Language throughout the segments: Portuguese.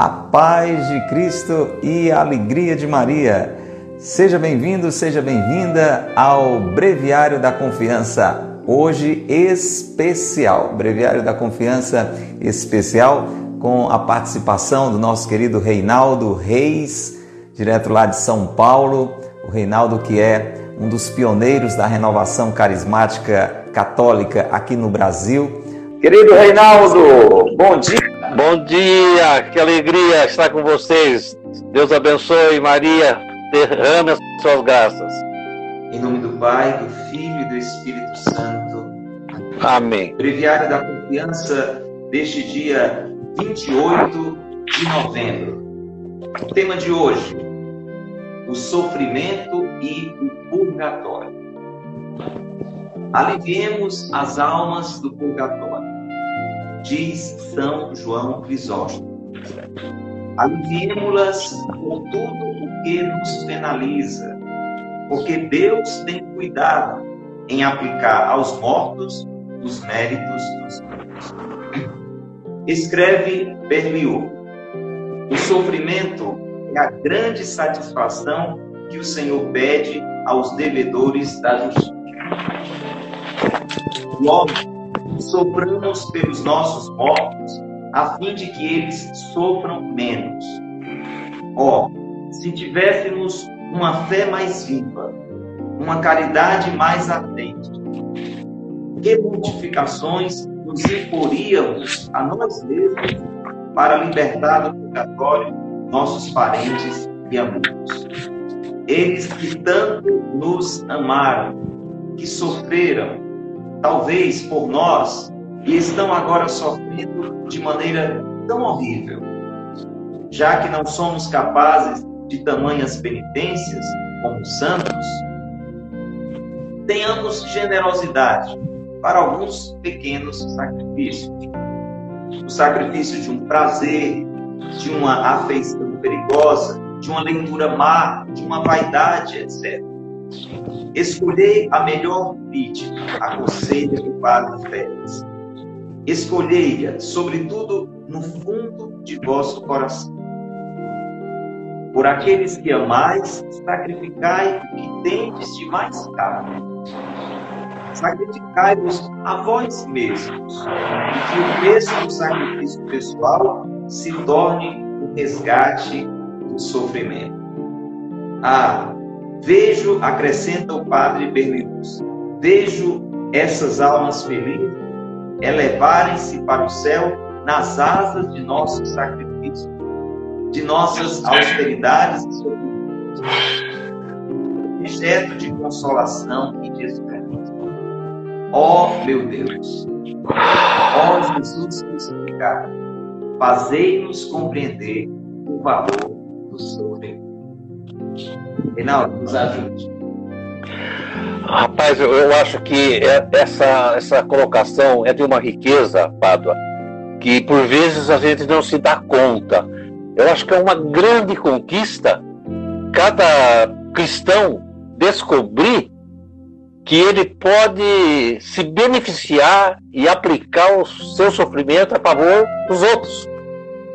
a paz de Cristo e a alegria de Maria. Seja bem-vindo, seja bem-vinda ao Breviário da Confiança. Hoje especial, Breviário da Confiança especial com a participação do nosso querido Reinaldo Reis, direto lá de São Paulo. O Reinaldo que é um dos pioneiros da renovação carismática católica aqui no Brasil. Querido Reinaldo, bom dia. Bom dia, que alegria estar com vocês. Deus abençoe, Maria, derrame as suas graças. Em nome do Pai, do Filho e do Espírito Santo. Amém. Breviário da Confiança deste dia 28 de novembro. O tema de hoje: o sofrimento e o purgatório. Aliviemos as almas do purgatório diz São João Crisóstomo. Aliviemo-las por tudo o que nos penaliza, porque Deus tem cuidado em aplicar aos mortos os méritos dos vivos. Escreve Berlioz: o sofrimento é a grande satisfação que o Senhor pede aos devedores da justiça. O homem soframos pelos nossos mortos, a fim de que eles sofram menos. Ó, oh, se tivéssemos uma fé mais viva, uma caridade mais atente, que modificações nos imporíamos a nós mesmos para libertar do purgatório nossos parentes e amigos. Eles que tanto nos amaram, que sofreram talvez por nós, e estão agora sofrendo de maneira tão horrível. Já que não somos capazes de tamanhas penitências como santos, tenhamos generosidade para alguns pequenos sacrifícios. O sacrifício de um prazer, de uma afeição perigosa, de uma leitura má, de uma vaidade, etc. Escolhei a melhor vítima, aconselha o Padre Félix. Escolhei-a, sobretudo, no fundo de vosso coração. Por aqueles que amais, sacrificai o que tendes de mais caro. Sacrificai-vos a vós mesmos, e que o mesmo sacrifício pessoal se torne o resgate do sofrimento. Ah, Vejo, acrescenta o padre Berlioz, vejo essas almas felizes elevarem-se para o céu nas asas de nosso sacrifício, de nossas austeridades e sofrimentos, objeto de consolação e de esperança. Ó oh, meu Deus, ó oh, Jesus crucificado, fazei-nos compreender o valor do sofrimento. Reinaldo, nos ajude. Rapaz, eu, eu acho que é, essa, essa colocação é de uma riqueza, Pádua, que por vezes a gente não se dá conta. Eu acho que é uma grande conquista cada cristão descobrir que ele pode se beneficiar e aplicar o seu sofrimento a favor dos outros.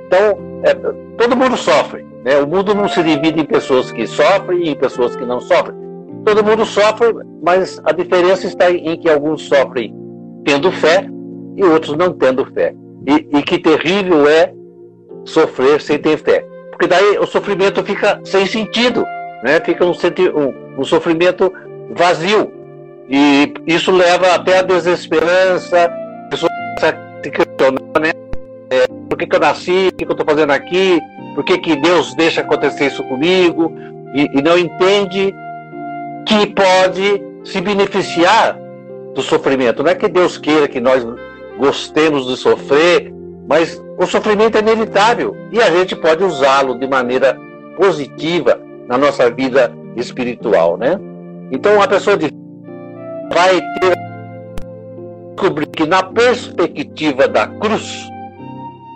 Então, é, todo mundo sofre. Né? O mundo não se divide em pessoas que sofrem e em pessoas que não sofrem. Todo mundo sofre, mas a diferença está em que alguns sofrem tendo fé e outros não tendo fé. E, e que terrível é sofrer sem ter fé. Porque daí o sofrimento fica sem sentido, né? fica um, um, um sofrimento vazio. E isso leva até a desesperança, a pessoa se questionar, né? É, por que, que eu nasci, o que, que eu estou fazendo aqui, por que, que Deus deixa acontecer isso comigo? E, e não entende que pode se beneficiar do sofrimento. Não é que Deus queira que nós gostemos de sofrer, mas o sofrimento é inevitável e a gente pode usá-lo de maneira positiva na nossa vida espiritual, né? Então a pessoa de vai ter descobrir que na perspectiva da cruz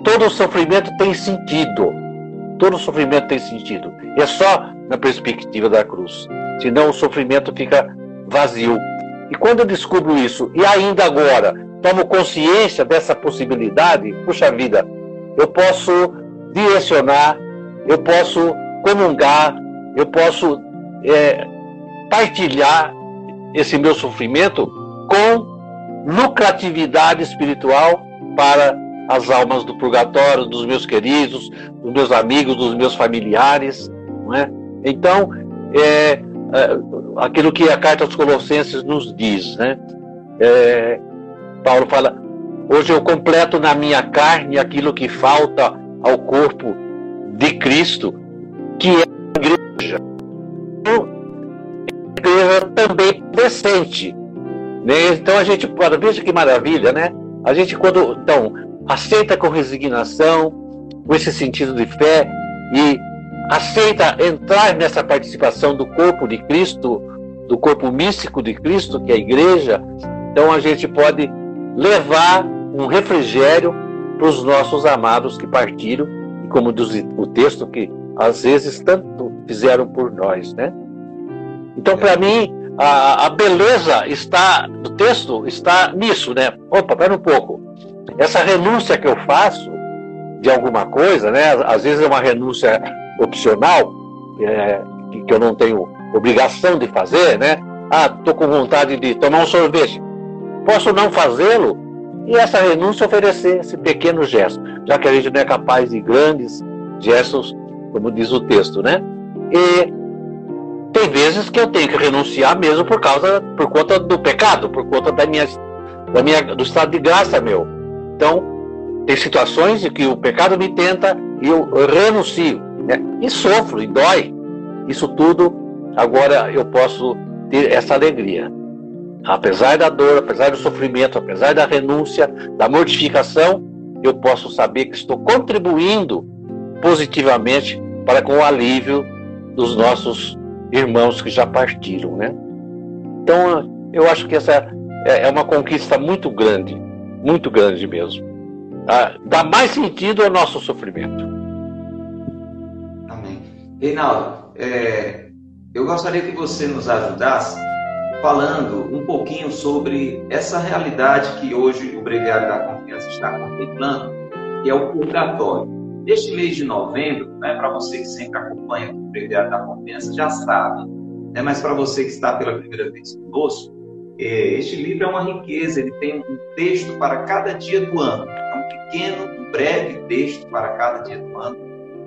todo o sofrimento tem sentido. Todo sofrimento tem sentido. E é só na perspectiva da cruz. Senão o sofrimento fica vazio. E quando eu descubro isso, e ainda agora tomo consciência dessa possibilidade, puxa vida, eu posso direcionar, eu posso comungar, eu posso é, partilhar esse meu sofrimento com lucratividade espiritual para as almas do purgatório, dos meus queridos, dos meus amigos, dos meus familiares. Não é? Então, é, é aquilo que a carta aos Colossenses nos diz. Né? É, Paulo fala: hoje eu completo na minha carne aquilo que falta ao corpo de Cristo, que é a igreja. Então, a igreja também decente. Né? Então a gente, veja que maravilha, né? A gente quando então aceita com resignação, com esse sentido de fé e aceita entrar nessa participação do corpo de Cristo, do corpo místico de Cristo, que é a igreja, então a gente pode levar um refrigério para os nossos amados que partiram, e como diz o texto, que às vezes tanto fizeram por nós, né? Então, para mim, a, a, beleza está do texto está nisso, né? Opa, pera um pouco. Essa renúncia que eu faço de alguma coisa, né? Às vezes é uma renúncia opcional, é, que, eu não tenho obrigação de fazer, né? Ah, tô com vontade de tomar um sorvete. Posso não fazê-lo e essa renúncia oferecer esse pequeno gesto, já que a gente não é capaz de grandes gestos, como diz o texto, né? E tem vezes que eu tenho que renunciar mesmo por causa, por conta do pecado, por conta da minha, da minha, do estado de graça meu. Então, tem situações em que o pecado me tenta e eu renuncio, né? E sofro, e dói. Isso tudo, agora eu posso ter essa alegria. Apesar da dor, apesar do sofrimento, apesar da renúncia, da mortificação, eu posso saber que estou contribuindo positivamente para com o alívio dos nossos irmãos que já partiram, né? Então, eu acho que essa é, é uma conquista muito grande, muito grande mesmo. Ah, dá mais sentido ao nosso sofrimento. Amém. Reinaldo, é, eu gostaria que você nos ajudasse falando um pouquinho sobre essa realidade que hoje o Breviário da Confiança está contemplando, que é o purgatório. Neste mês de novembro, né, para você que sempre acompanha o Breviário da Confiança, já sabe, né, mas para você que está pela primeira vez conosco, este livro é uma riqueza, ele tem um texto para cada dia do ano. É um pequeno, um breve texto para cada dia do ano.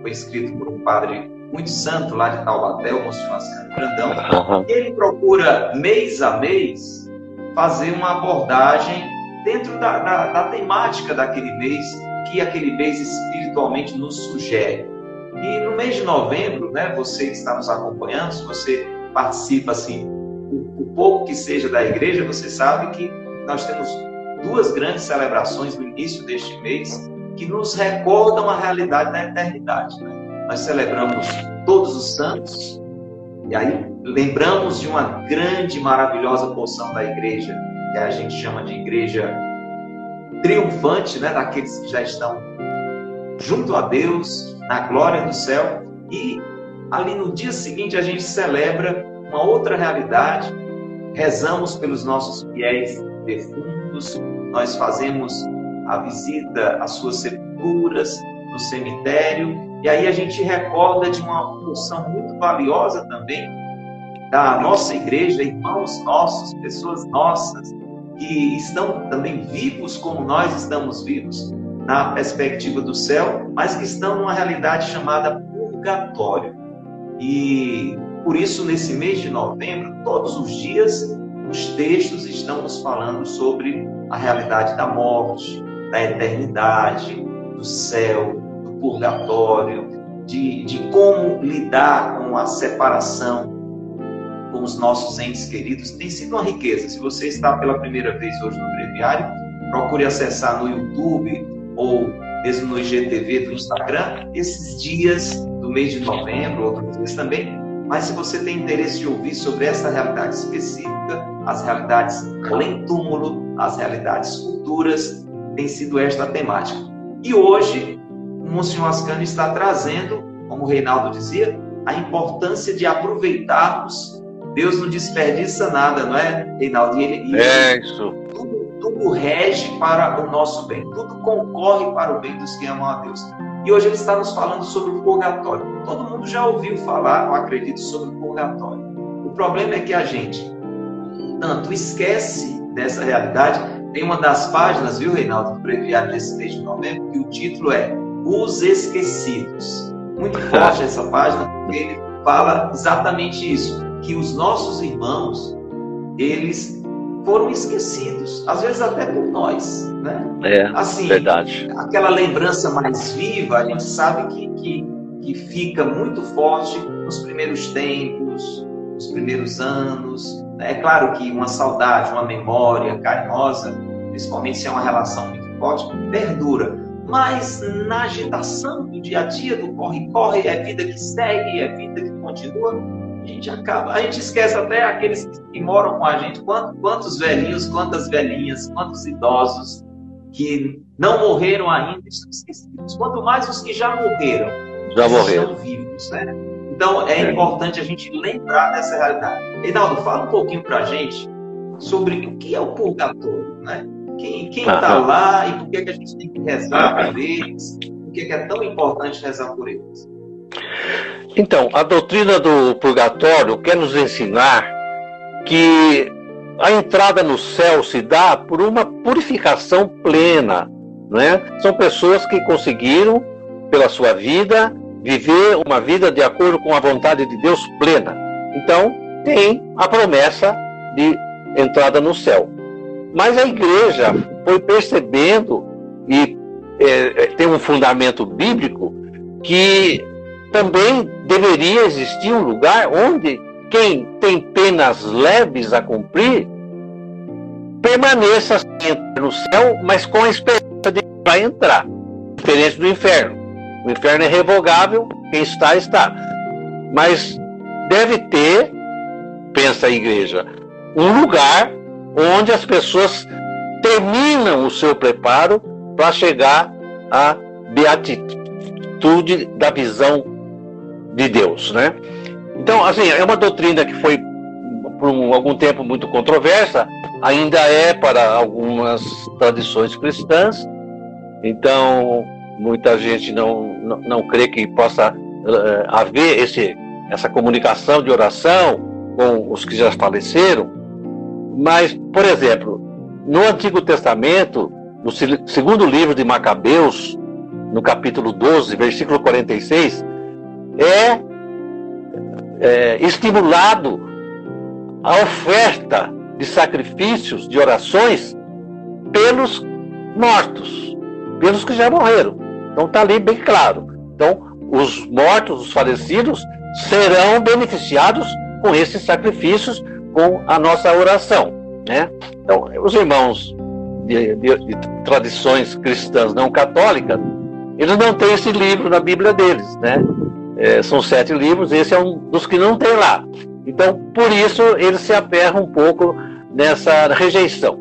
Foi escrito por um padre muito santo lá de Taubaté, o Monsenhor Ascânio Brandão, uhum. ele procura, mês a mês, fazer uma abordagem dentro da, da, da, temática daquele mês, que aquele mês espiritualmente nos sugere. E no mês de novembro, né, você que está nos acompanhando, se você participa assim, o, pouco que seja da igreja, você sabe que nós temos duas grandes celebrações no início deste mês que nos recordam a realidade da eternidade. Né? nós celebramos todos os santos, e aí lembramos de uma grande, maravilhosa porção da igreja, que a gente chama de igreja triunfante, né, daqueles que já estão junto a Deus, na glória do céu, e ali no dia seguinte a gente celebra uma outra realidade, rezamos pelos nossos fiéis defuntos, nós fazemos a visita às suas sepulturas no cemitério e aí a gente recorda de uma função muito valiosa também da nossa igreja, irmãos nossos, pessoas nossas, que estão também vivos como nós estamos vivos na perspectiva do céu, mas que estão numa realidade chamada purgatório. E por isso, nesse mês de novembro, todos os dias, os textos estão nos falando sobre a realidade da morte, da eternidade, do céu, purgatório, de, de como lidar com a separação com os nossos entes queridos, tem sido uma riqueza. Se você está pela primeira vez hoje no breviário, procure acessar no YouTube ou mesmo no IGTV do Instagram esses dias do mês de novembro, outros dias também. Mas se você tem interesse de ouvir sobre essa realidade específica, as realidades além túmulo, as realidades futuras, tem sido esta a temática. E hoje Monsenhor Ascani está trazendo, como o Reinaldo dizia, a importância de aproveitarmos. Deus não desperdiça nada, não é, Reinaldo? E ele, é isso. Tudo, tudo rege para o nosso bem, tudo concorre para o bem dos que amam a Deus. E hoje ele está nos falando sobre o purgatório. Todo mundo já ouviu falar, eu acredito, sobre o purgatório. O problema é que a gente tanto esquece dessa realidade. Tem uma das páginas, viu, Reinaldo, do breviário desse mês de novembro, que o título é Os Esquecidos. Muito forte essa página, porque ele fala exatamente isso, que os nossos irmãos, eles foram esquecidos, às vezes até por nós, né? É, assim, verdade. Aquela lembrança mais viva, a gente sabe que, que, que fica muito forte nos primeiros tempos, nos primeiros anos. Né? É claro que uma saudade, uma memória carinhosa, principalmente se é uma relação muito forte, perdura. Mas na agitação do dia a dia, do corre-corre, é vida que segue, é vida que continua, a gente acaba, a gente esquece até aqueles que moram com a gente, quantos, quantos velhinhos, quantas velhinhas, quantos idosos que não morreram ainda estão esquecidos. Quanto mais os que já morreram, já morreram. estão vivos, né? Então é, é, importante a gente lembrar dessa realidade. Reinaldo, fala um pouquinho para a gente sobre o que é o purgatório, né? Quem está lá e por que, que a gente tem que rezar por eles? Por que, que é tão importante rezar por eles? Então, a doutrina do purgatório quer nos ensinar que a entrada no céu se dá por uma purificação plena, né? São pessoas que conseguiram, pela sua vida, viver uma vida de acordo com a vontade de Deus plena. Então, tem a promessa de entrada no céu. Mas a igreja foi percebendo, e é, é tem um fundamento bíblico, que também deveria existir um lugar onde quem tem penas leves a cumprir permaneça no céu, mas com a esperança de vai entrar, diferente do inferno. O inferno é revogável, quem está, está. Mas deve ter, pensa a igreja, um lugar onde as pessoas terminam o seu preparo para chegar à beatitude da visão de Deus, né? Então, assim, é uma doutrina que foi por um, algum tempo muito controversa, ainda é para algumas tradições cristãs. Então, muita gente não, não, não crê que possa uh, haver esse, essa comunicação de oração com os que já faleceram. Mas, por exemplo, no Antigo Testamento, no segundo livro de Macabeus, no capítulo 12, versículo 46, é, é estimulado a oferta de sacrifícios, de orações pelos mortos, pelos que já morreram. Então está ali bem claro. Então, os mortos, os falecidos, serão beneficiados com esses sacrifícios, com a nossa oração. Né? Então, os irmãos de, de, de tradições cristãs não católicas, eles não têm esse livro na Bíblia deles. Né? É, são sete livros, esse é um dos que não tem lá. Então, por isso, eles se aperram um pouco nessa rejeição.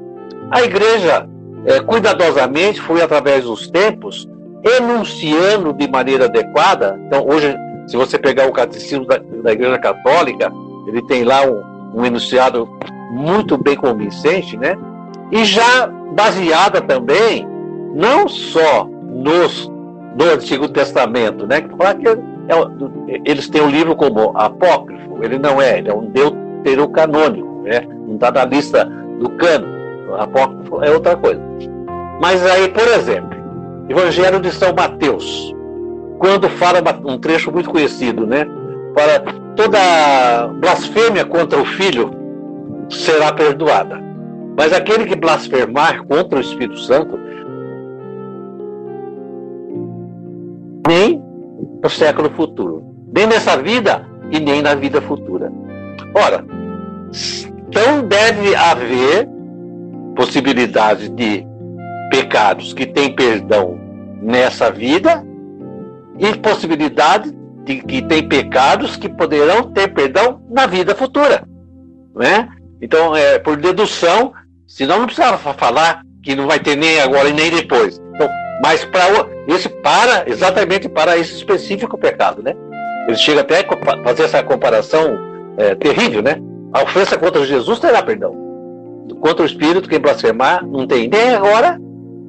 A igreja, é, cuidadosamente, foi através dos tempos, enunciando de maneira adequada. Então, hoje, se você pegar o catecismo da, da Igreja Católica, ele tem lá um, um, enunciado muito bem convincente, né? E já baseada também, não só nos, no Antigo Testamento, né? Que fala que é, eles têm o livro como apócrifo, ele não é, ele é um deuterocanônico, né? Não está na lista do cano. Apócrifo é outra coisa. Mas aí, por exemplo, Evangelho de São Mateus, quando fala um trecho muito conhecido, né? Para toda blasfêmia contra o Filho será perdoada. Mas aquele que blasfemar contra o Espírito Santo, no século futuro, nem nessa vida e nem na vida futura. Ora, então deve haver possibilidade de pecados que têm perdão nessa vida e possibilidade de que tem pecados que poderão ter perdão na vida futura, né? Então, é, por dedução, senão não precisava falar que não vai ter nem agora e nem depois. Mas para esse para exatamente para esse específico pecado, né? Ele chega até a fazer essa comparação é, terrível, né? A ofensa contra Jesus terá perdão. Contra o Espírito, quem blasfemar, não tem nem agora,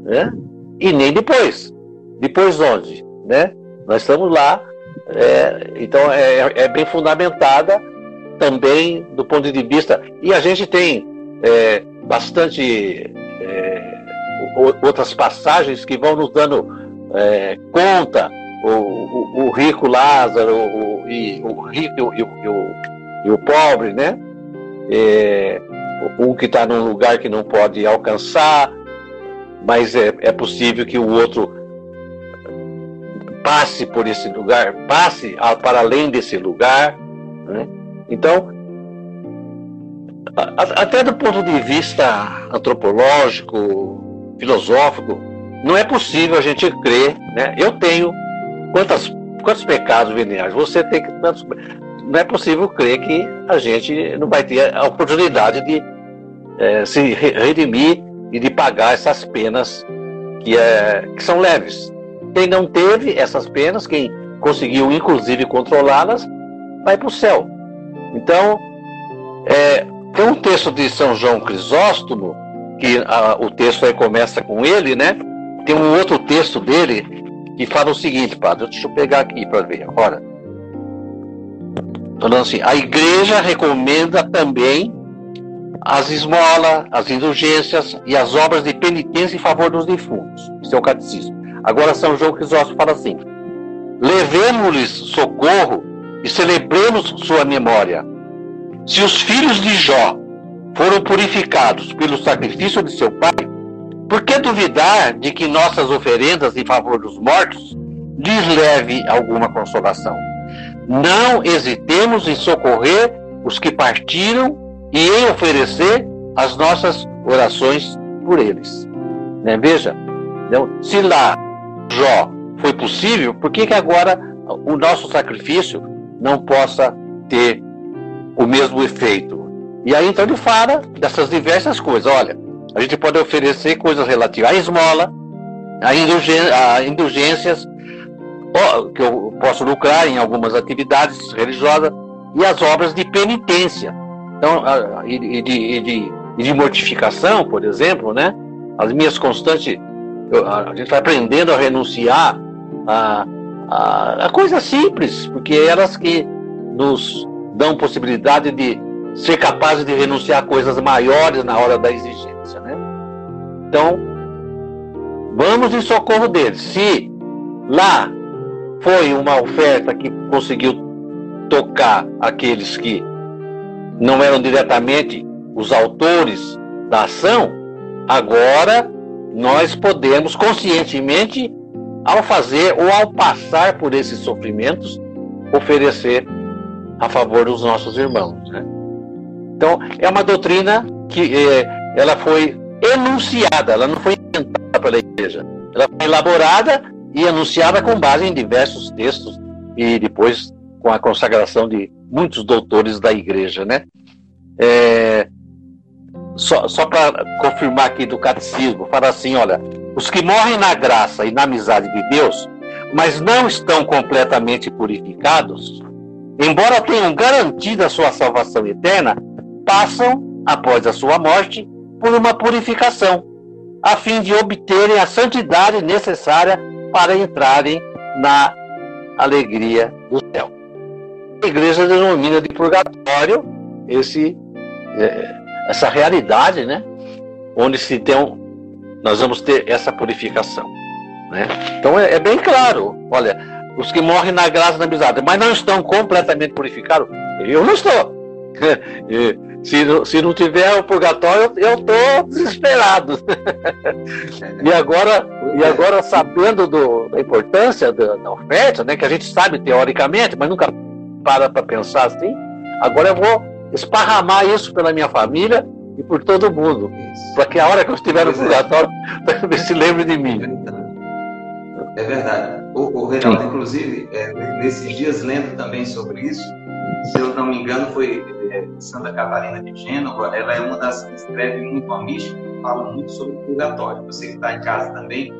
né? E nem depois. Depois onde? né? Nós estamos lá, é, então é, é, bem fundamentada também do ponto de vista. E a gente tem é, bastante é, outras passagens que vão nos dando é, conta. O, o, o, rico Lázaro o, e o rico e o, e o, pobre, né? É, um que está num lugar que não pode alcançar, mas é, é possível que o outro passe por esse lugar, passe para além desse lugar. Né? Então, até do ponto de vista antropológico, filosófico, não é possível a gente crer. Né? Eu tenho quantas, quantos pecados veniais? Você tem que. Não é possível crer que a gente não vai ter a oportunidade de é, se redimir e de pagar essas penas que, é, que são leves. Quem não teve essas penas, quem conseguiu inclusive controlá-las, vai para o céu. Então, é, tem um texto de São João Crisóstomo, que a, o texto aí começa com ele, né? Tem um outro texto dele que fala o seguinte, padre, deixa eu pegar aqui para ver agora. Falando assim, a igreja recomenda também as esmolas, as indulgências e as obras de penitência em favor dos defuntos. Isso é o catecismo. Agora São João Crisóstomo fala assim: levemos-lhes socorro e celebremos sua memória. Se os filhos de Jó foram purificados pelo sacrifício de seu pai, por que duvidar de que nossas oferendas em favor dos mortos lhes leve alguma consolação? Não hesitemos em socorrer os que partiram e em oferecer as nossas orações por eles. Né? Veja, então, se lá Jó foi possível, por que, que agora o nosso sacrifício não possa ter o mesmo efeito? E aí então ele fala dessas diversas coisas. Olha, a gente pode oferecer coisas relativas à esmola, a, indulgência, indulgências, que eu posso lucrar em algumas atividades religiosas, e as obras de penitência. Então, e, de, e, de, e de mortificação, por exemplo, né? As minhas constantes a, gente vai aprendendo a renunciar a, a, a coisas simples, porque elas que nos dão possibilidade de ser capazes de renunciar a coisas maiores na hora da exigência, né? Então, vamos em socorro deles. Se lá foi uma oferta que conseguiu tocar aqueles que não eram diretamente os autores da ação, agora nós podemos conscientemente, ao fazer ou ao passar por esses sofrimentos, oferecer a favor dos nossos irmãos. Né? Então, é uma doutrina que é, ela foi enunciada, ela não foi inventada pela igreja. Ela foi elaborada e anunciada com base em diversos textos e depois com a consagração de muitos doutores da igreja, né? É, só, só para confirmar aqui do catecismo, fala assim: olha, os que morrem na graça e na amizade de Deus, mas não estão completamente purificados, embora tenham garantido a sua salvação eterna, passam, após a sua morte, por uma purificação, a fim de obterem a santidade necessária para entrarem na alegria do céu. A igreja denomina de purgatório esse. É, essa realidade, né? Onde se tem um, nós vamos ter essa purificação, né? Então é, é bem claro, olha, os que morrem na graça da amizade, mas não estão completamente purificados, eu não estou. se, não, se não tiver o purgatório, eu estou desesperado. e agora, e agora sabendo do, da importância da, da oferta, né, que a gente sabe teoricamente, mas nunca para para pensar assim, agora eu vou esparramar isso pela minha família e por todo mundo. Para que a hora que eu estiver no é. purgatório, é. se lembre de mim. É verdade. O, o Reinaldo, inclusive, é, nesses dias lendo também sobre isso, se eu não me engano, foi Santa Catarina de Gênova, ela é uma das que escreve muito a mística, fala muito sobre o purgatório. Você que está em casa também,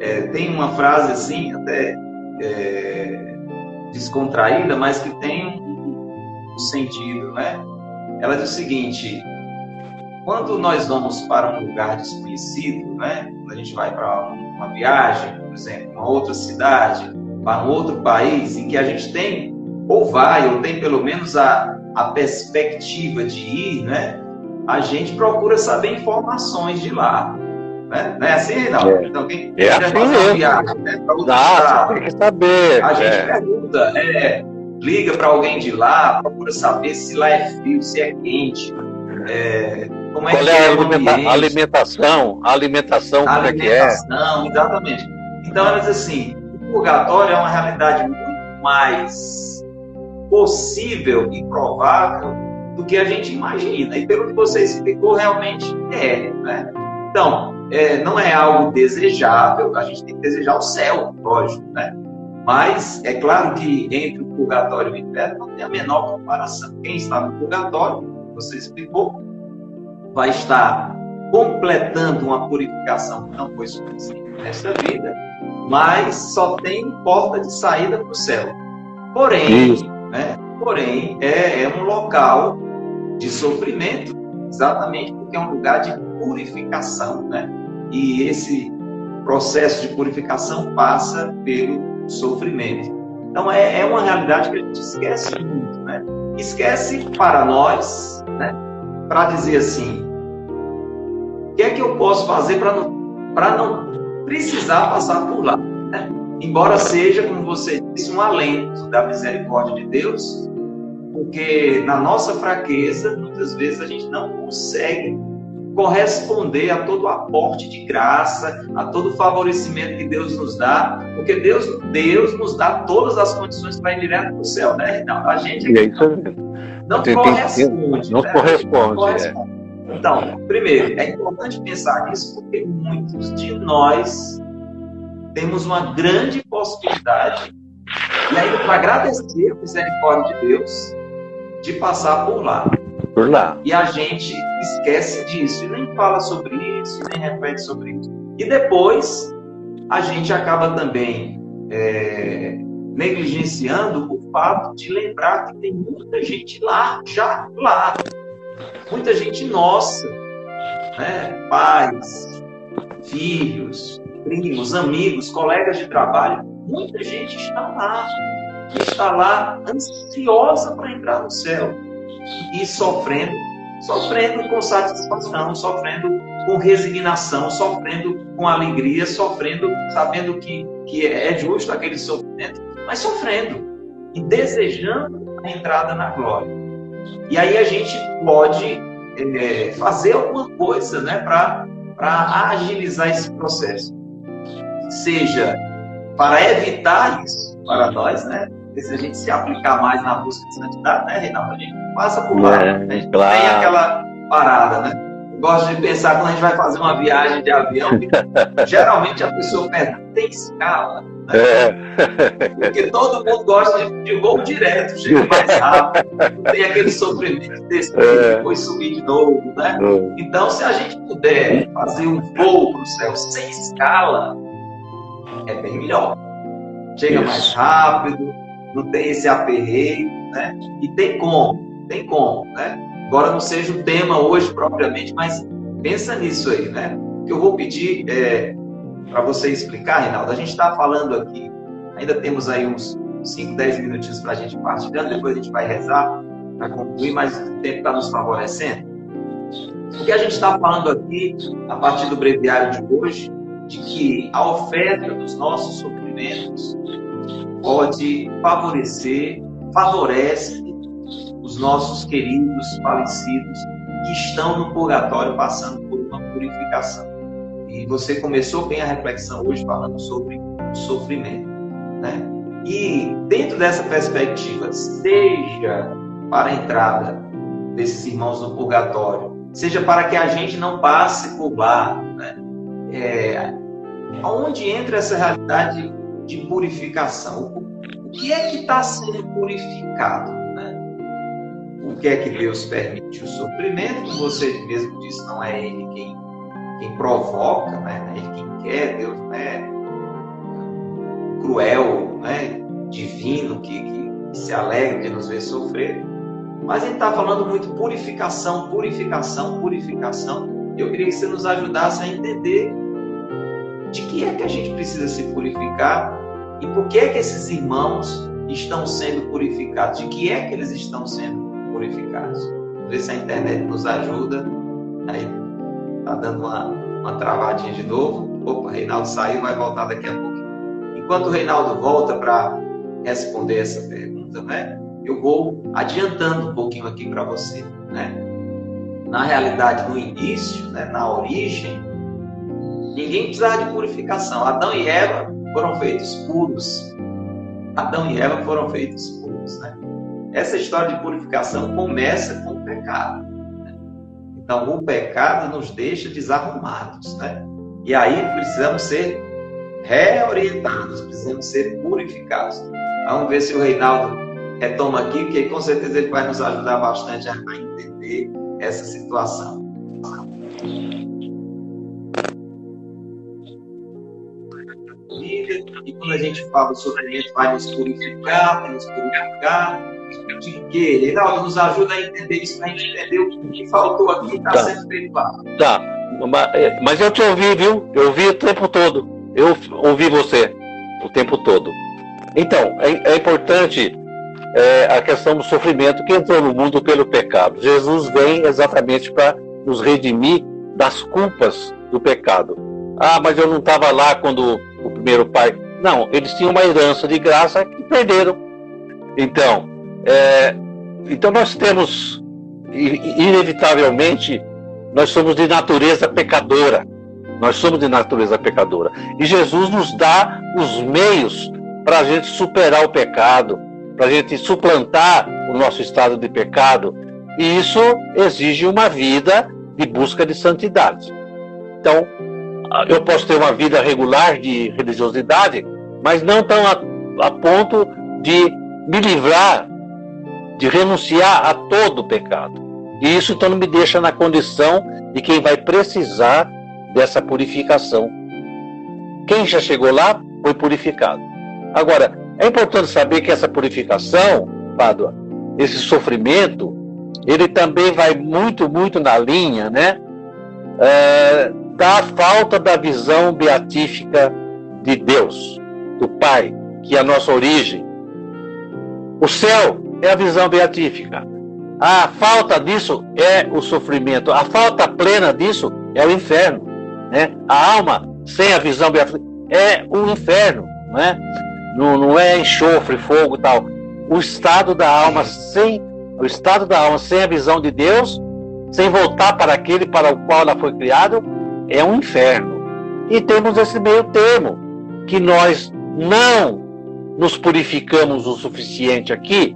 é, tem uma frase assim, até é, descontraída, mas que tem um, um sentido, né? Ela diz o seguinte: quando nós vamos para um lugar desconhecido, né? Quando a gente vai para uma viagem, por exemplo, uma outra cidade, para um outro país em que a gente tem, ou vai, ou tem pelo menos a, a perspectiva de ir, né? A gente procura saber informações de lá. Né? Não é assim, não? É. Então, quem é assim fazer viagem né, estado, tem que saber. A gente é. pergunta, é, liga para alguém de lá, procura saber se lá é frio, se é quente. É, como é Qual que é, é a alimenta alimentação? A alimentação, como alimentação, é que é? exatamente. Então, mas assim, o purgatório é uma realidade muito mais possível e provável do que a gente imagina. E pelo que você explicou, realmente é. Né? Então, é, não é algo desejável, a gente tem que desejar o céu, lógico, né? Mas é claro que entre o purgatório e o inferno não tem a menor comparação. Quem está no purgatório, você explicou, vai estar completando uma purificação que não foi suficiente nesta vida, mas só tem porta de saída para o céu. Porém, né, porém é, é um local de sofrimento, exatamente porque é um lugar de purificação, né? E esse processo de purificação passa pelo sofrimento. Então é, é uma realidade que a gente esquece muito, né? Esquece para nós, né? Para dizer assim, que é que eu posso fazer para não, não precisar passar por lá? Embora seja, como você disse, um alento da misericórdia de Deus, porque na nossa fraqueza, muitas vezes a gente não consegue corresponder a todo o aporte de graça, a todo o favorecimento que Deus nos dá, porque Deus, Deus nos dá todas as condições para ir direto para o céu, né? Não, a gente é isso não, corresponde, não né? corresponde. Não corresponde. É. Então, primeiro, é importante pensar nisso porque muitos de nós temos uma grande possibilidade, e ainda para agradecer a misericórdia de Deus, de passar por lá. Por lá. E a gente esquece disso e nem fala sobre isso, nem reflete sobre isso. E depois a gente acaba também é, negligenciando o fato de lembrar que tem muita gente lá, já lá, muita gente nossa, né? pais, filhos, primos, amigos, colegas de trabalho, muita gente está lá, está lá ansiosa para entrar no céu e sofrendo, sofrendo com satisfação, sofrendo com resignação, sofrendo com alegria, sofrendo, sabendo que, que é justo aquele sofrimento, mas sofrendo e desejando a entrada na glória. E aí a gente pode é, fazer alguma coisa né, para agilizar esse processo. Seja para evitar isso para nós, né? Porque se a gente se aplicar mais na busca de santidade, né, Reinaldo? A gente passa por lá. É, a gente claro. tem aquela parada, né? Eu gosto de pensar quando a gente vai fazer uma viagem de avião, geralmente a pessoa pergunta, tem escala? É. Porque todo mundo gosta de, de voo direto, chega mais rápido, tem aquele sofrimento desse é. depois subir de novo, né? É. Então, se a gente puder fazer um voo para o céu sem escala, é bem melhor. Chega Isso. mais rápido, não tem esse aperreio, né? E tem como, tem como, né? Embora não seja o tema hoje propriamente, mas pensa nisso aí, né? Que eu vou pedir é, para você explicar, Reinaldo, a gente está falando aqui, ainda temos aí uns 5, 10 minutinhos para a gente partilhando, depois a gente vai rezar para concluir, mas o tempo está nos favorecendo. O que a gente está falando aqui, a partir do breviário de hoje, de que a oferta dos nossos sofrimentos pode favorecer, favorece os nossos queridos falecidos que estão no purgatório passando por uma purificação. E você começou bem a reflexão hoje falando sobre o sofrimento. Né? E dentro dessa perspectiva, seja para a entrada desses irmãos no purgatório, seja para que a gente não passe por lá, né? É, entra essa realidade de purificação? O que é que está sendo purificado? Né? O que é que Deus permite o sofrimento? Como você mesmo disse, não é Ele quem quem provoca, né? Ele quem quer, Deus não é cruel, né? divino, que, que, que se alegra de nos ver sofrer. Mas ele está falando muito purificação, purificação, purificação. Eu queria que você nos ajudasse a entender de que é que a gente precisa se purificar E por que é que esses irmãos estão sendo purificados? De que é que eles estão sendo purificados? Ver se a internet nos ajuda. Aí tá dando uma, uma travadinha de novo. Opa, Reinaldo saiu, vai voltar daqui a pouco. Enquanto o Reinaldo volta para responder essa pergunta, né? Eu vou adiantando um pouquinho aqui para você, né? Na realidade, no início, né, na origem, ninguém precisava de purificação. Adão e Eva foram feitos puros. Adão e Eva foram feitos puros, né? Essa história de purificação começa com o pecado. Né? Então, o pecado nos deixa desarrumados, né? E aí precisamos ser reorientados, precisamos ser purificados. Vamos ver se o Reinaldo retoma aqui, porque com certeza ele vai nos ajudar bastante a entender essa situação. E quando a gente fala sobre sofrimento, vai nos purificar, vai nos purificar. De quê? Reinaldo, nos ajuda a entender isso, para a gente entender o que faltou aqui está tá. sendo. Tá, mas eu te ouvi, viu? Eu ouvi o tempo todo. Eu ouvi você o tempo todo. Então, é, é importante é, a questão do sofrimento que entrou no mundo pelo pecado. Jesus vem exatamente para nos redimir das culpas do pecado. Ah, mas eu não estava lá quando o primeiro pai. Não, eles tinham uma herança de graça que perderam. Então, é, então nós temos, inevitavelmente, nós somos de natureza pecadora. Nós somos de natureza pecadora. E Jesus nos dá os meios para a gente superar o pecado, para a gente suplantar o nosso estado de pecado. E isso exige uma vida de busca de santidade. Então, eu posso ter uma vida regular de religiosidade, mas não tão a, a ponto de me livrar, de renunciar a todo o pecado. E isso então me deixa na condição de quem vai precisar dessa purificação. Quem já chegou lá foi purificado. Agora, é importante saber que essa purificação, Pádua, esse sofrimento, ele também vai muito, muito na linha, né? É, da falta da visão beatífica de Deus, do Pai, que é a nossa origem. O céu é a visão beatífica. A falta disso é o sofrimento. A falta plena disso é o inferno. Né? A alma sem a visão beatífica é o inferno. Né? Não, não é enxofre, fogo tal. O estado da alma sem o estado da alma sem a visão de Deus, sem voltar para aquele para o qual ela foi criada, é um inferno. E temos esse meio termo, que nós não nos purificamos o suficiente aqui,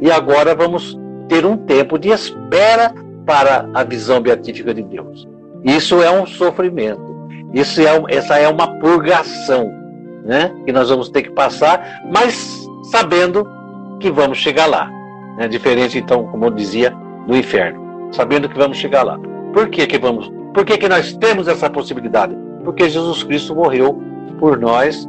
e agora vamos ter um tempo de espera para a visão beatífica de Deus. Isso é um sofrimento. Isso é, essa é uma purgação né? Que nós vamos ter que passar, mas sabendo que vamos chegar lá. Né? Diferente, então, como eu dizia, do inferno. Sabendo que vamos chegar lá. Por que, que vamos? Por que, que nós temos essa possibilidade? Porque Jesus Cristo morreu por nós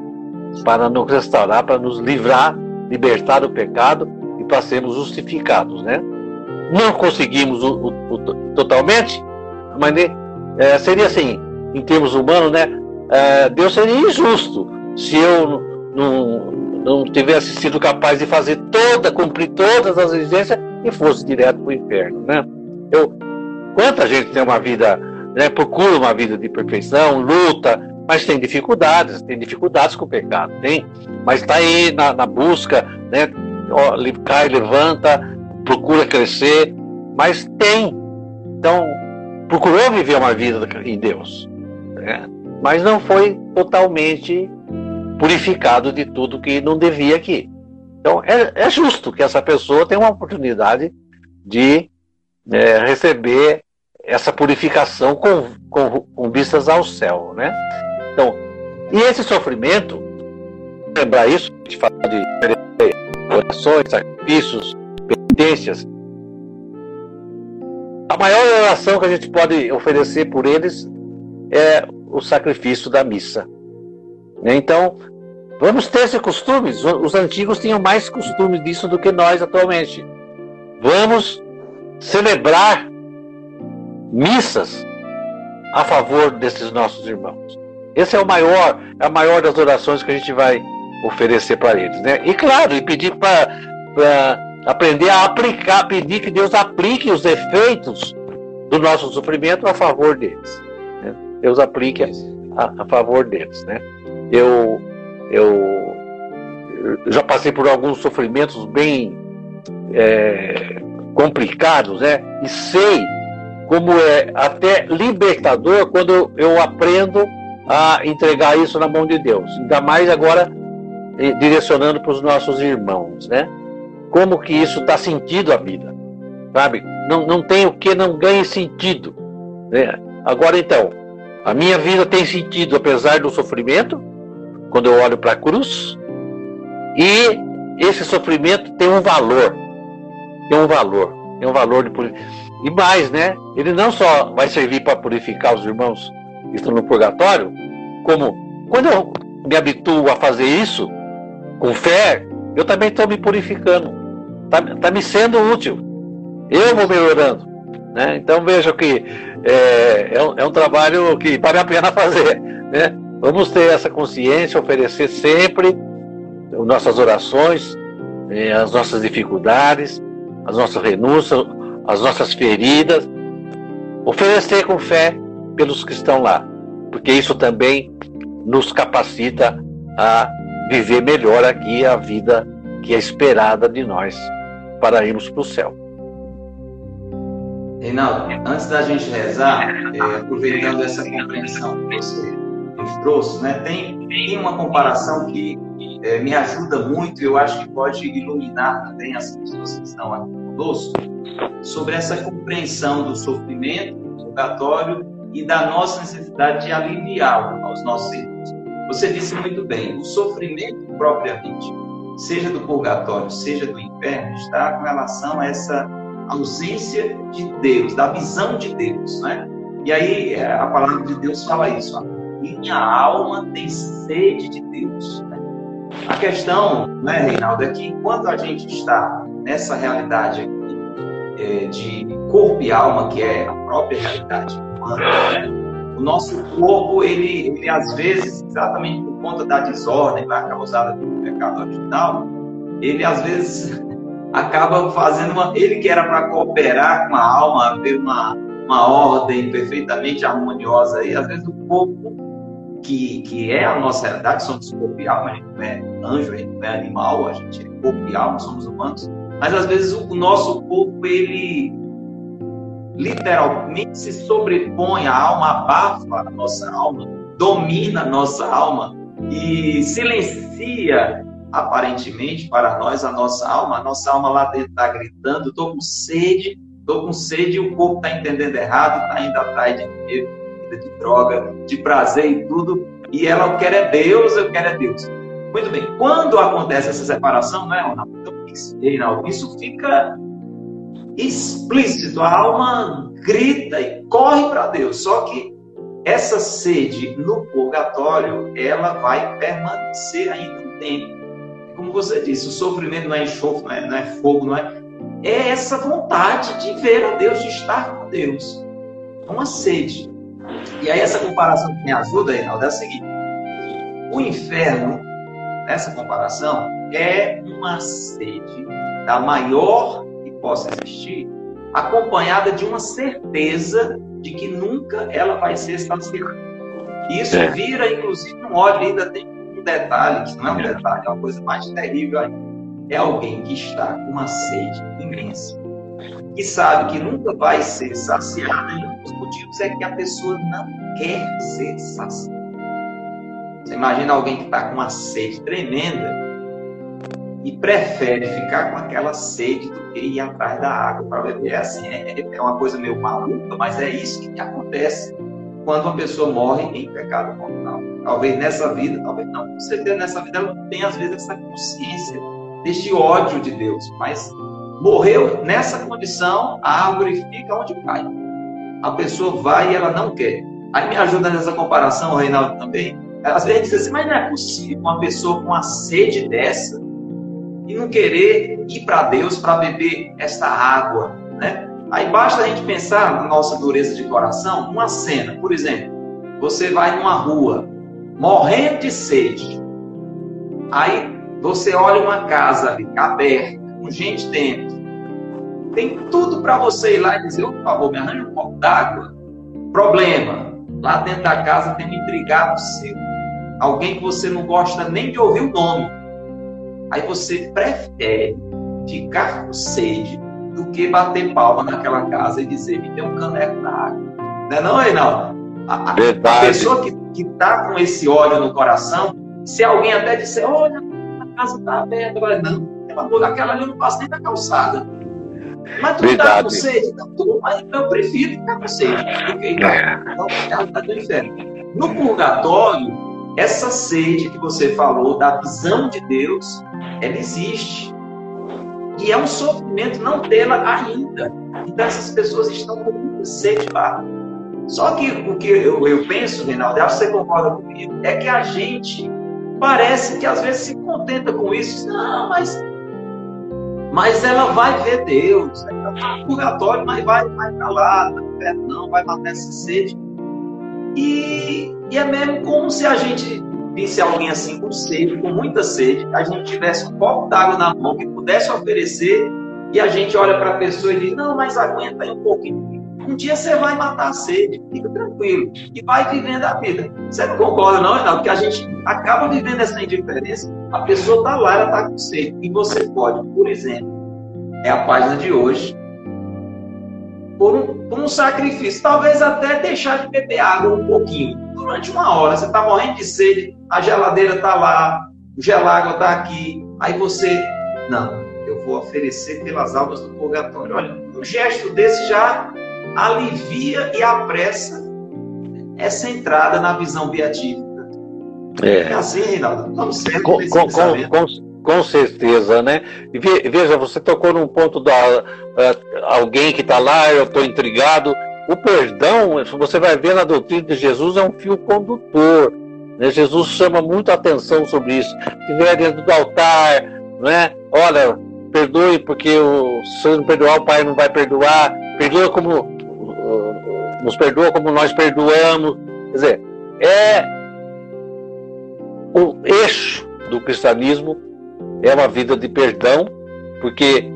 para nos restaurar, para nos livrar, libertar do pecado e para sermos justificados, né? Não conseguimos o, o, o totalmente, mas é, seria assim, em termos humanos, né? É, Deus seria injusto se eu não, não tivesse sido capaz de fazer toda, cumprir todas as exigências e fosse direto para o inferno, né? Eu, quanta gente tem uma vida, né, procura uma vida de perfeição, luta, mas tem dificuldades, tem dificuldades com o pecado, tem, mas está aí na, na, busca, né, ó, cai, levanta, procura crescer, mas tem, então procurou viver uma vida em Deus, né? mas não foi totalmente purificado de tudo que não devia aqui. Então, é, é justo que essa pessoa tenha uma oportunidade de é, receber essa purificação com, com, com, vistas ao céu, né? Então, e esse sofrimento, lembrar isso, a gente fala de orações, sacrifícios, penitências, a maior oração que a gente pode oferecer por eles é o sacrifício da missa. Né? Então, vamos ter esse costume. Os antigos tinham mais costume disso do que nós atualmente. Vamos celebrar missas a favor desses nossos irmãos. Esse é o maior, é a maior das orações que a gente vai oferecer para eles, né? E claro, e pedir para aprender a aplicar, pedir que Deus aplique os efeitos do nosso sofrimento a favor deles. Né? Deus aplique a, a, favor deles, né? Eu, eu já passei por alguns sofrimentos bem é, complicados, né? E sei como é até libertador quando eu aprendo a entregar isso na mão de Deus. Ainda mais agora direcionando para os nossos irmãos, né? Como que isso dá sentido à vida, sabe? Não, não tem o que não ganhe sentido. Né? Agora então, a minha vida tem sentido apesar do sofrimento, quando eu olho para a cruz, e esse sofrimento tem um valor, tem um valor, tem um valor de e mais, né? Ele não só vai servir para purificar os irmãos que estão no purgatório, como quando eu me habituo a fazer isso com fé, eu também estou me purificando. Está tá me sendo útil. Eu vou melhorando. Né? Então veja que é, é, um, é um trabalho que vale a pena fazer. Né? Vamos ter essa consciência, oferecer sempre nossas orações, é, as nossas dificuldades, as nossas renúncias, as nossas feridas, oferecer com fé pelos que estão lá, porque isso também nos capacita a viver melhor aqui a vida que é esperada de nós para irmos para o céu. Reinaldo, antes da gente rezar, é, aproveitando essa compreensão que você nos trouxe, né, tem, tem uma comparação que é, me ajuda muito e eu acho que pode iluminar também as pessoas que estão aqui conosco sobre essa compreensão do sofrimento, do purgatório e da nossa necessidade de aliviar aos nossos irmãos. Você disse muito bem, o sofrimento propriamente, seja do purgatório, seja do inferno, está com relação a essa ausência de Deus, da visão de Deus, né? E aí é, a palavra de Deus fala isso, minha alma tem sede de Deus. Né? A questão, né, Reinaldo, é que enquanto a gente está nessa realidade aqui, é, de corpo e alma, que é a própria realidade humana, né? o nosso corpo, ele, ele às vezes, exatamente por conta da desordem lá causada pelo pecado original, ele às vezes acaba fazendo uma. Ele que era para cooperar com a alma, ver uma, uma ordem perfeitamente harmoniosa, e às vezes o corpo, que, que é a nossa realidade, somos corpo e alma, a gente não é anjo, a gente não é animal, a gente é corpo e alma, somos humanos mas às vezes o nosso corpo, ele literalmente se sobrepõe à alma, abafa a nossa alma, domina a nossa alma e silencia aparentemente para nós a nossa alma. A nossa alma lá dentro está gritando: estou com sede, estou com sede, e o corpo está entendendo errado, está indo atrás de dinheiro, de droga, de prazer e tudo. E ela, eu quero é Deus, eu quero é Deus. Muito bem, quando acontece essa separação, não é, Ronaldo? Reinaldo, isso fica explícito. A alma grita e corre para Deus. Só que essa sede no purgatório, ela vai permanecer ainda um tempo. Como você disse, o sofrimento não é enxofre, não é, não é fogo, não é. É essa vontade de ver a Deus, de estar com Deus. É uma sede. E aí, essa comparação que me ajuda, Reinaldo, é a seguinte: o inferno, nessa comparação, é uma sede da maior que possa existir, acompanhada de uma certeza de que nunca ela vai ser saciada. Isso é. vira, inclusive, um ódio. Ainda tem um detalhe, que não é um detalhe, é uma coisa mais terrível ainda. É alguém que está com uma sede imensa, que sabe que nunca vai ser saciada, e um dos motivos é que a pessoa não quer ser saciada. Você imagina alguém que está com uma sede tremenda e prefere ficar com aquela sede do que ir atrás da água para beber. É assim, é, é uma coisa meio maluca, mas é isso que acontece quando uma pessoa morre em pecado mortal. Talvez nessa vida, talvez não. Com certeza nessa vida ela não tem às vezes essa consciência deste ódio de Deus, mas morreu nessa condição, a árvore fica onde cai. A pessoa vai e ela não quer. Aí me ajuda nessa comparação, Reinaldo também. Às vezes diz assim, mas não é possível uma pessoa com uma sede dessa e não querer ir para Deus para beber esta água, né? Aí basta a gente pensar na nossa dureza de coração, uma cena, por exemplo, você vai numa rua, morrendo de sede, Aí você olha uma casa ali, aberta, com gente dentro. Tem tudo para você ir lá e dizer, por favor, me arranje um copo d'água. Problema, lá dentro da casa tem um intrigado seu. Alguém que você não gosta nem de ouvir o nome. Aí você prefere ficar com sede do que bater palma naquela casa e dizer, me dê um caneco d'água. Não é não, Reinaldo? A, a, pessoa que está com esse ódio no coração, se alguém até disser, olha, a casa está aberta, agora não, aquela ali não passa nem da calçada. Mas tu está com sede? Então, tu, mas eu prefiro ficar com sede do que é. então, está do inferno. No purgatório, essa sede que você falou, da visão de Deus, ela existe. E é um sofrimento não tê-la ainda. Então essas pessoas estão com muita sede lá. Só que o que eu, eu penso, Reinaldo, acho que você concorda comigo, é que a gente parece que às vezes se contenta com isso. Não, mas, mas ela vai ver Deus. Ela está no purgatório, mas vai, vai para lá, não vai matar essa sede. E, e é mesmo como se a gente visse alguém assim com sede, com muita sede, a gente tivesse um copo d'água na mão que pudesse oferecer e a gente olha para a pessoa e diz: Não, mas aguenta aí um pouquinho. Um dia você vai matar a sede, fica tranquilo. E vai vivendo a vida. Você não concorda, não, Renato? Porque a gente acaba vivendo essa indiferença. A pessoa está lá, ela está com sede. E você pode, por exemplo, é a página de hoje, por um, por um sacrifício. Talvez até deixar de beber água um pouquinho. Durante uma hora, você está morrendo de sede, a geladeira está lá, o gelágua está aqui. Aí você, não, eu vou oferecer pelas almas do purgatório. Olha, um gesto desse já alivia e apressa essa entrada na visão beatífica. É, é assim, Reinaldo? Estamos certos com, com, com, com, certeza, né? Veja, você tocou num ponto da uh, alguém que está lá, eu estou intrigado. O perdão, você vai ver na doutrina de Jesus, é um fio condutor. Né? Jesus chama muito atenção sobre isso. Se estiver dentro do altar, né? olha, perdoe porque o, se não perdoar, o Pai não vai perdoar. Perdoa como nos perdoa como nós perdoamos. Quer dizer, é o eixo do cristianismo é uma vida de perdão, porque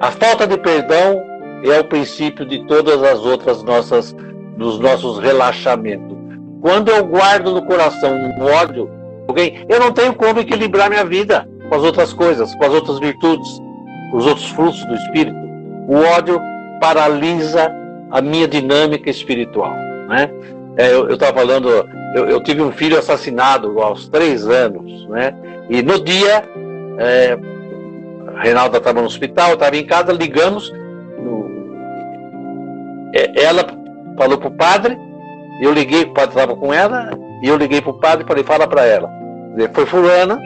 a falta de perdão é o princípio de todas as outras nossas dos nossos relaxamentos. Quando eu guardo no coração um ódio, alguém, eu não tenho como equilibrar minha vida com as outras coisas, com as outras virtudes, com os outros frutos do espírito. O ódio paralisa a minha dinâmica espiritual. Né? É, eu estava falando, eu, eu, tive um filho assassinado aos três anos, né? E no dia, é, Reinaldo estava no hospital, estava em casa, ligamos. No, é, ela falou para o padre, eu liguei, o padre estava com ela, e eu liguei para o padre e falei, fala para ela. Foi fulana,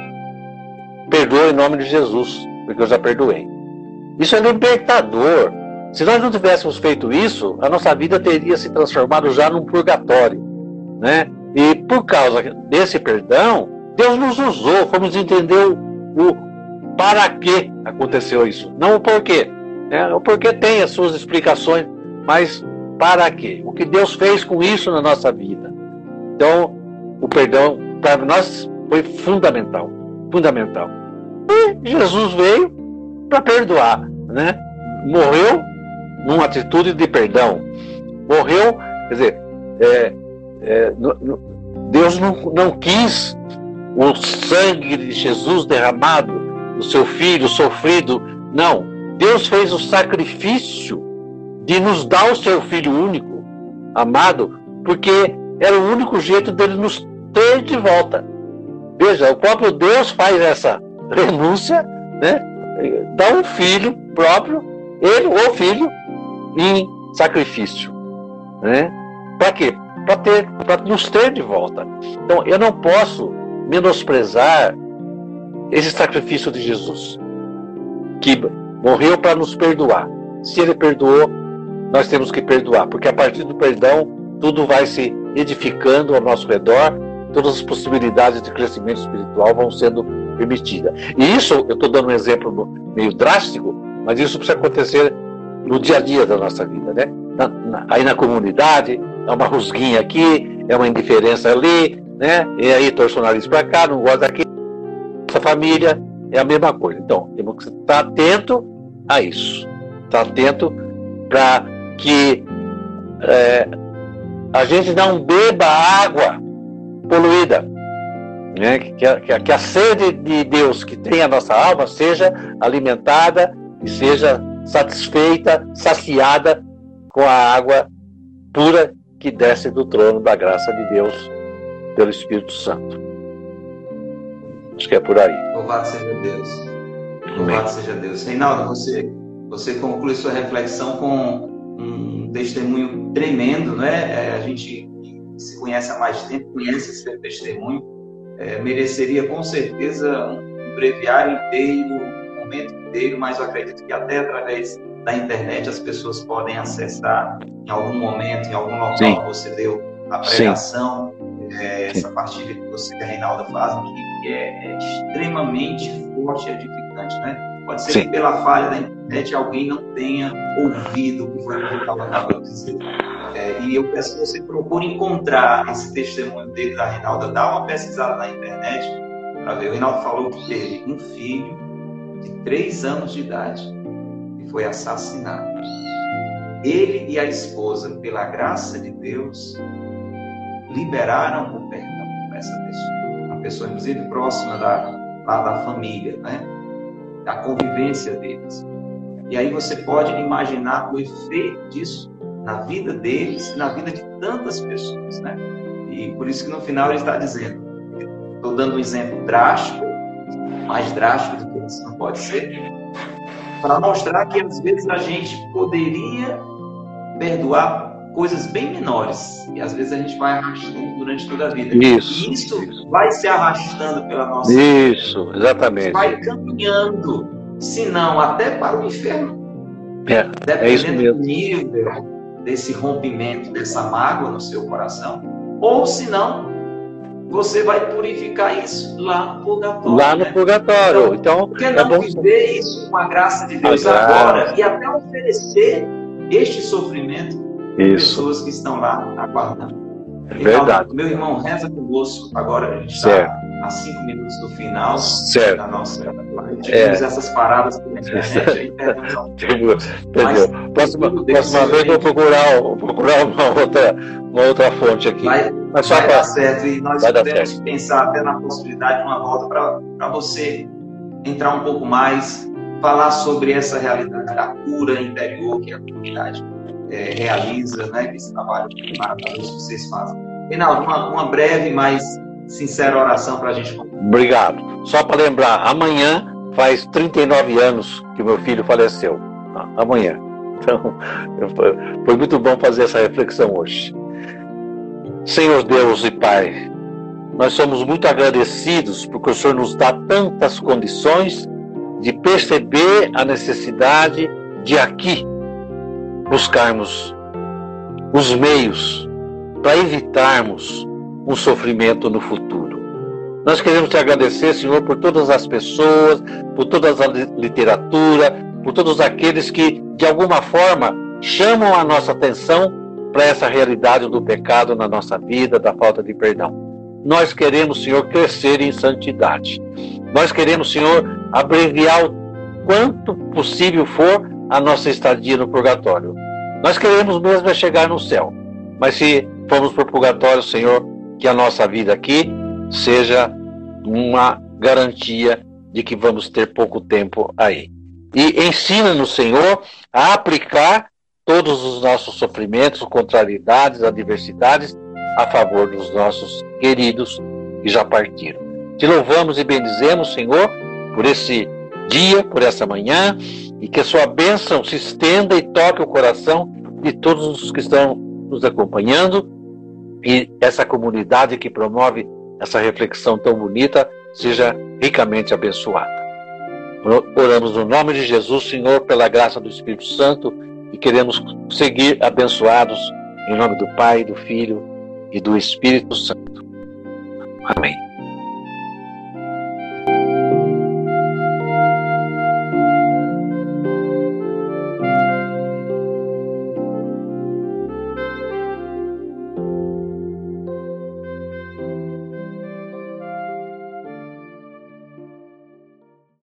perdoa em nome de Jesus, porque eu já perdoei. Isso é libertador. Se nós não tivéssemos feito isso, a nossa vida teria se transformado já num purgatório, né? E por causa desse perdão, Deus nos usou, fomos entender o para que aconteceu isso, não o porquê. Né? O porquê tem as suas explicações, mas para quê? O que Deus fez com isso na nossa vida. Então, o perdão para nós foi fundamental, fundamental. E Jesus veio para perdoar, né? Morreu numa atitude de perdão. Morreu, quer dizer, é, é, Deus não, não quis o sangue de Jesus derramado, o seu filho sofrido. Não. Deus fez o sacrifício de nos dar o seu filho único, amado, porque era o único jeito dele nos ter de volta. Veja, o próprio Deus faz essa renúncia, né? Dá um filho próprio, ele, o filho, em sacrifício. Né? Para quê? Para ter, para nos ter de volta. Então, eu não posso menosprezar esse sacrifício de Jesus, que morreu para nos perdoar. Se ele perdoou, nós temos que perdoar, porque a partir do perdão, tudo vai se edificando ao nosso redor, todas as possibilidades de crescimento espiritual vão sendo permitidas. E isso, eu estou dando um exemplo meio drástico, mas isso precisa acontecer no dia a dia da nossa vida, né? Na, na, aí na comunidade, é uma rusguinha aqui, é uma indiferença ali, né? E aí torce o nariz para cá, não gosta daqui. nossa família é a mesma coisa. Então, temos que estar atento a isso. Estar atento para que é, a gente não beba água poluída. Né? Que, que a sede de Deus que tem a nossa alma seja alimentada e seja satisfeita, saciada com a água pura que desce do trono da graça de Deus pelo Espírito Santo. Acho que é por aí. Louvado seja Deus. Louvado seja Deus. Reinaldo, você, você conclui sua reflexão com um testemunho tremendo, né? É, a gente se conhece há mais tempo, conhece esse testemunho, é, mereceria com certeza um breviário inteiro, momento inteiro, mas eu acredito que até através da internet as pessoas podem acessar em algum momento, em algum local Sim. que você deu a pregação, é, essa partilha que você e a Reinalda fazem, que é, é extremamente forte e edificante, né? Pode ser Sim. que pela falha da internet alguém não tenha ouvido o que foi que estava dizer. É, e eu peço que você procure encontrar esse testemunho dele, da Reinalda, dá uma pesquisada na internet para ver. O Reinaldo falou que teve um filho de três anos de idade que foi assassinado. Ele e a esposa, pela graça de Deus, liberaram o perdão para essa pessoa. Uma pessoa, inclusive, próxima da, lá da família, né? da convivência deles. E aí você pode imaginar o efeito disso na vida deles, na vida de tantas pessoas, né? E por isso que no final ele está dizendo, estou dando um exemplo drástico, mais drástico isso não pode ser, para mostrar que às vezes a gente poderia perdoar coisas bem menores e às vezes a gente vai arrastando durante toda a vida. Isso. E isso, isso. vai se arrastando pela nossa Isso, vida. exatamente. Vai caminhando, se não até para o inferno. É, Dependendo é isso mesmo. do nível desse rompimento, dessa mágoa no seu coração, ou se não, você vai purificar isso lá no purgatório. Lá no né? purgatório. Então, por que é não é bom... viver isso com a graça de Deus agora e até oferecer este sofrimento isso. pessoas que estão lá aguardando. É verdade. Então, meu irmão, reza conosco. Agora a gente está a cinco minutos do final certo. da nossa. Tivemos é. essas paradas pela internet aí, Entendeu? Próxima, próxima vez vou procurar, vou procurar uma, outra, uma outra fonte aqui. Vai, Mas só vai pra... dar certo. E nós podemos pensar até na possibilidade de uma volta para você entrar um pouco mais, falar sobre essa realidade, a cura interior que é a comunidade é, realiza, né, esse trabalho maravilhoso que vocês fazem. Reinaldo, uma, uma breve, mas sincera oração para a gente Obrigado. Só para lembrar, amanhã faz 39 anos que meu filho faleceu. Ah, amanhã. Então, foi muito bom fazer essa reflexão hoje. Senhor Deus e Pai, nós somos muito agradecidos porque o Senhor nos dá tantas condições de perceber a necessidade de aqui buscarmos os meios para evitarmos um sofrimento no futuro. Nós queremos te agradecer, Senhor, por todas as pessoas, por toda a literatura, por todos aqueles que, de alguma forma, chamam a nossa atenção para essa realidade do pecado na nossa vida, da falta de perdão. Nós queremos, Senhor, crescer em santidade. Nós queremos, Senhor, abreviar o quanto possível for a nossa estadia no purgatório. Nós queremos mesmo é chegar no céu, mas se formos para o purgatório, Senhor, que a nossa vida aqui seja uma garantia de que vamos ter pouco tempo aí. E ensina-nos, Senhor, a aplicar todos os nossos sofrimentos, contrariedades, adversidades a favor dos nossos queridos que já partiram. Te louvamos e bendizemos, Senhor, por esse dia, por essa manhã, e que a sua bênção se estenda e toque o coração de todos os que estão nos acompanhando e essa comunidade que promove essa reflexão tão bonita seja ricamente abençoada. Oramos no nome de Jesus, Senhor, pela graça do Espírito Santo e queremos seguir abençoados em nome do Pai, do Filho e do Espírito Santo. Amém.